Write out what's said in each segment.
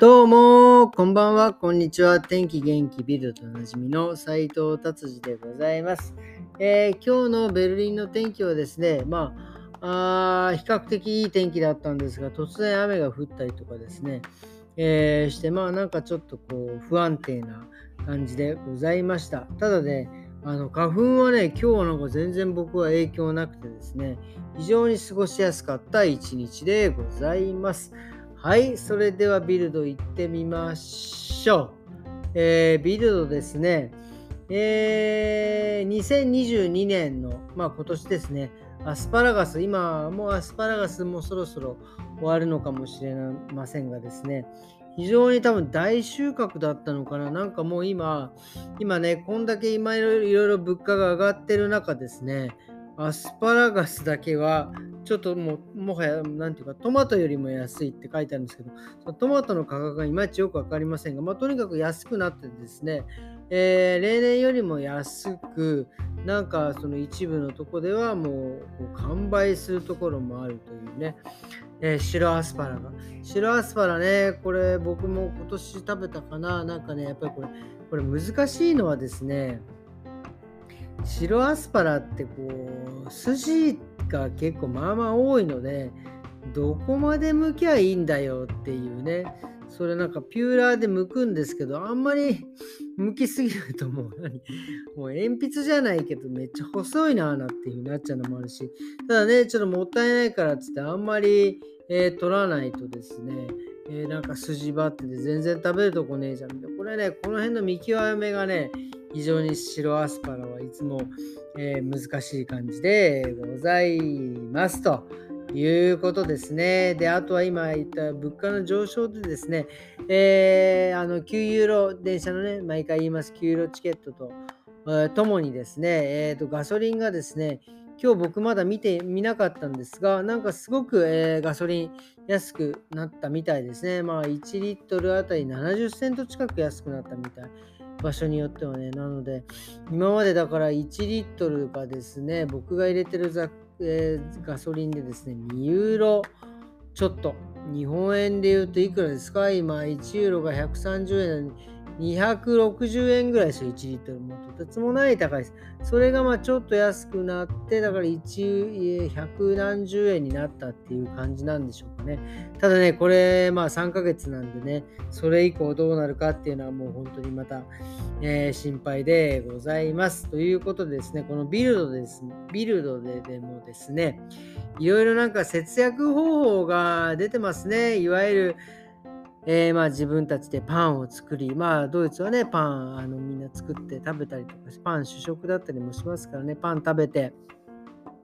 どうも、こんばんは、こんにちは。天気元気ビルドとおなじみの斉藤達治でございます、えー、今日のベルリンの天気はですね、まあ、あ比較的いい天気だったんですが、突然雨が降ったりとかですね、えー、して、まあなんかちょっとこう不安定な感じでございました。ただね、あの花粉はね、今日はなんか全然僕は影響なくてですね、非常に過ごしやすかった一日でございます。はい、それではビルド行ってみましょう。えー、ビルドですね、えー、2022年の、まあ、今年ですね、アスパラガス、今もうアスパラガスもそろそろ終わるのかもしれませんがですね、非常に多分大収穫だったのかな。なんかもう今、今ね、こんだけ今いろいろ物価が上がってる中ですね、アスパラガスだけはちょっともうもはや何ていうかトマトよりも安いって書いてあるんですけどトマトの価格がいまいちよく分かりませんが、まあ、とにかく安くなってですね、えー、例年よりも安くなんかその一部のとこではもう完売するところもあるというね、えー、白アスパラが。白アスパラねこれ僕も今年食べたかな。なんかねやっぱりこれこれ難しいのはですね白アスパラってこう筋が結構まあまあ多いのでどこまで剥きゃいいんだよっていうね。それなんかピューラーで剥くんですけどあんまり 剥きすぎるともう何？もう鉛筆じゃないけどめっちゃ細いなーなっていう風になっちゃうのもあるし。ただねちょっともったいないからっつってあんまり、えー、取らないとですね。えー、なんか筋張ってて全然食べるとこねえじゃん。これね、この辺の見極めがね、非常に白アスパラはいつも、えー、難しい感じでございますということですね。で、あとは今言った物価の上昇でですね、えー、あの9ユーロ、電車のね、毎回言います、9ユーロチケットと、えー、ともにですね、えーと、ガソリンがですね、今日僕まだ見てみなかったんですが、なんかすごく、えー、ガソリン安くなったみたいですね。まあ1リットルあたり70セント近く安くなったみたい。場所によってはね。なので、今までだから1リットルがですね、僕が入れてるザ、えー、ガソリンでですね、2ユーロちょっと。日本円で言うといくらですか？今、1ユーロが130円260円ぐらいですよ、1リットル。もとてつもない高いです。それがまあちょっと安くなって、だから1、100何十円になったっていう感じなんでしょうかね。ただね、これまあ3ヶ月なんでね、それ以降どうなるかっていうのはもう本当にまた、えー、心配でございます。ということでですね、このビルドです、ビルドででもですね、いろいろなんか節約方法が出てますね。いわゆるえー、まあ自分たちでパンを作り、まあドイツはね、パンあのみんな作って食べたりとかパン主食だったりもしますからね、パン食べて、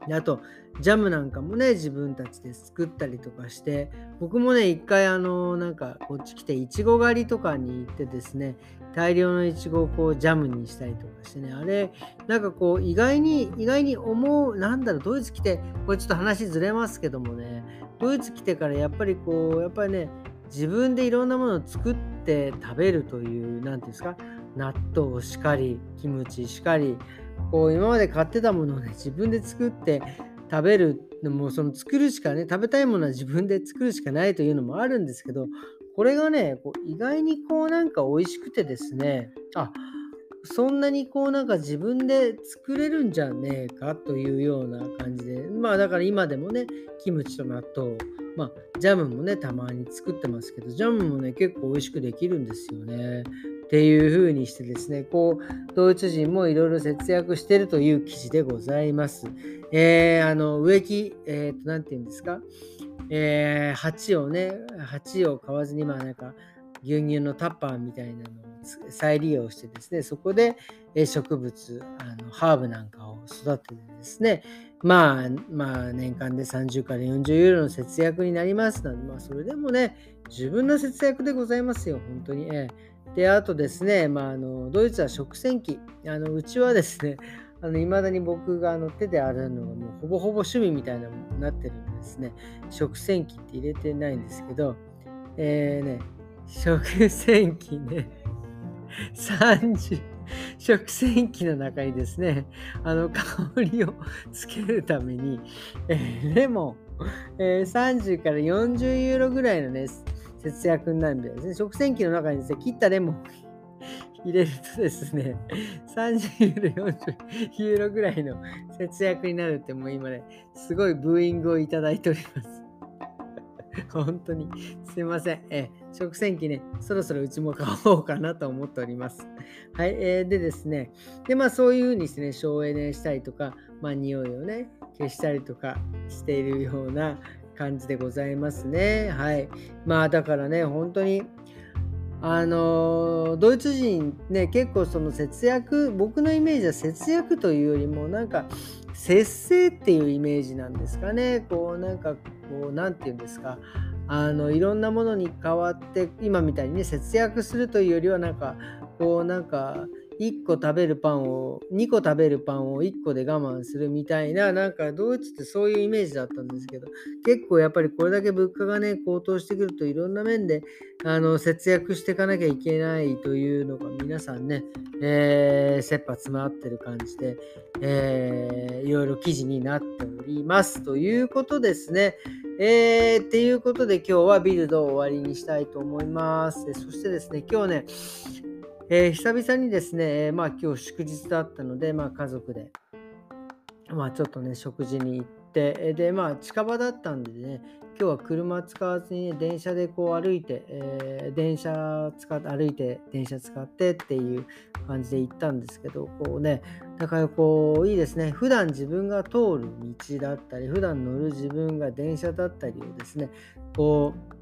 であとジャムなんかもね、自分たちで作ったりとかして、僕もね、一回あの、なんかこっち来て、いちご狩りとかに行ってですね、大量のいちごをこうジャムにしたりとかしてね、あれ、なんかこう意外に、意外に思う、なんだろう、ドイツ来て、これちょっと話ずれますけどもね、ドイツ来てからやっぱりこう、やっぱりね、自分でいろんなものを作って食べるという何て言うんですか？納豆しかりキムチしかりこう今まで買ってたものをね自分で作って食べるのもその作るしかね食べたいものは自分で作るしかないというのもあるんですけどこれがねこう意外にこうなんか美味しくてですねあそんなにこうなんか自分で作れるんじゃねえかというような感じでまあだから今でもねキムチと納豆まあ、ジャムもね、たまに作ってますけど、ジャムもね、結構美味しくできるんですよね。っていう風にしてですね、こう、ドイツ人もいろいろ節約してるという記事でございます。えー、あの、植木、えっ、ー、と、なんて言うんですか、えー、鉢をね、鉢を買わずに、まあなんか、牛乳のタッパーみたいなのを再利用してですね、そこで植物、あのハーブなんかを育ててですね、まあ、まあ、年間で30から40ユーロの節約になりますので、まあ、それでもね、十分な節約でございますよ、本当に。えで、あとですね、まあ、あのドイツは食洗機。あのうちはですね、いまだに僕があの手で洗うのがもうほぼほぼ趣味みたいなものになってるんでですね、食洗機って入れてないんですけど、えー、ね、食洗機ね、30、食洗機の中にですね、あの香りをつけるために、えー、レモン、えー、30から40ユーロぐらいのね、節約になるみたいですね。食洗機の中にですね、切ったレモン 入れるとですね、30ユーロ、40ユーロぐらいの節約になるってもう今ね、すごいブーイングをいただいております。本当にすいません。え食洗機ね、そろそろうちも買おうかなと思っております。はい、えー、でですね、で、まあそういうふうにですね、省エネしたりとか、まあ匂いをね、消したりとかしているような感じでございますね。はい。まあだからね、本当に、あのドイツ人ね結構その節約僕のイメージは節約というよりもなんか節制っていうイメージなんですかね。こうなんかこう何て言うんですか。あのいろんなものに変わって今みたいにね節約するというよりはなんかこうなんか1個食べるパンを2個食べるパンを1個で我慢するみたいななんかドイツってそういうイメージだったんですけど結構やっぱりこれだけ物価がね高騰してくるといろんな面であの節約していかなきゃいけないというのが皆さんね、えー、切羽詰まってる感じで、えー、いろいろ記事になっておりますということですね。えー、っていうことで今日はビルドを終わりにしたいと思います。そしてですね、今日ね、えー、久々にですね、まあ今日祝日だったので、まあ家族で、まあちょっとね、食事に行って、で、まあ近場だったんでね、今日は車使わずに、ね、電車でこう歩いて、えー、電車使って歩いて、電車使ってっていう感じで行ったんですけど、こうね、だからこう、いいですね、普段自分が通る道だったり、普段乗る自分が電車だったりをですね、こう、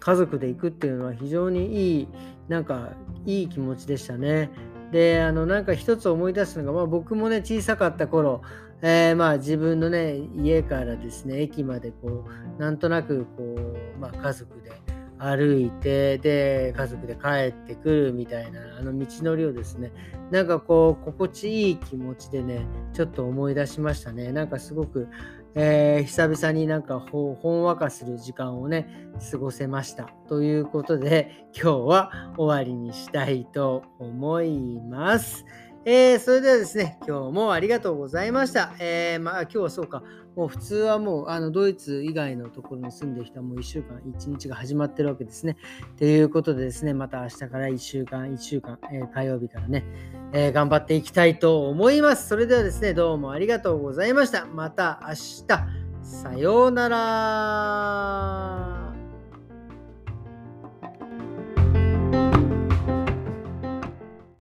家族で行くっていうのは非常にいいなんかいい気持ちでしたね。であのなんか一つ思い出すのが、まあ、僕もね小さかった頃、えー、まあ自分のね家からですね駅までこうなんとなくこう、まあ、家族で歩いてで家族で帰ってくるみたいなあの道のりをですねなんかこう心地いい気持ちでねちょっと思い出しましたねなんかすごくえー、久々になんかほんわかする時間をね、過ごせました。ということで、今日は終わりにしたいと思います。えー、それではですね、今日もありがとうございました。えー、まあ今日はそうか、もう普通はもうあのドイツ以外のところに住んでる人はもう1週間、1日が始まってるわけですね。ということでですね、また明日から1週間、1週間、えー、火曜日からね、え、頑張っていきたいと思います。それではですね、どうもありがとうございました。また明日、さようなら。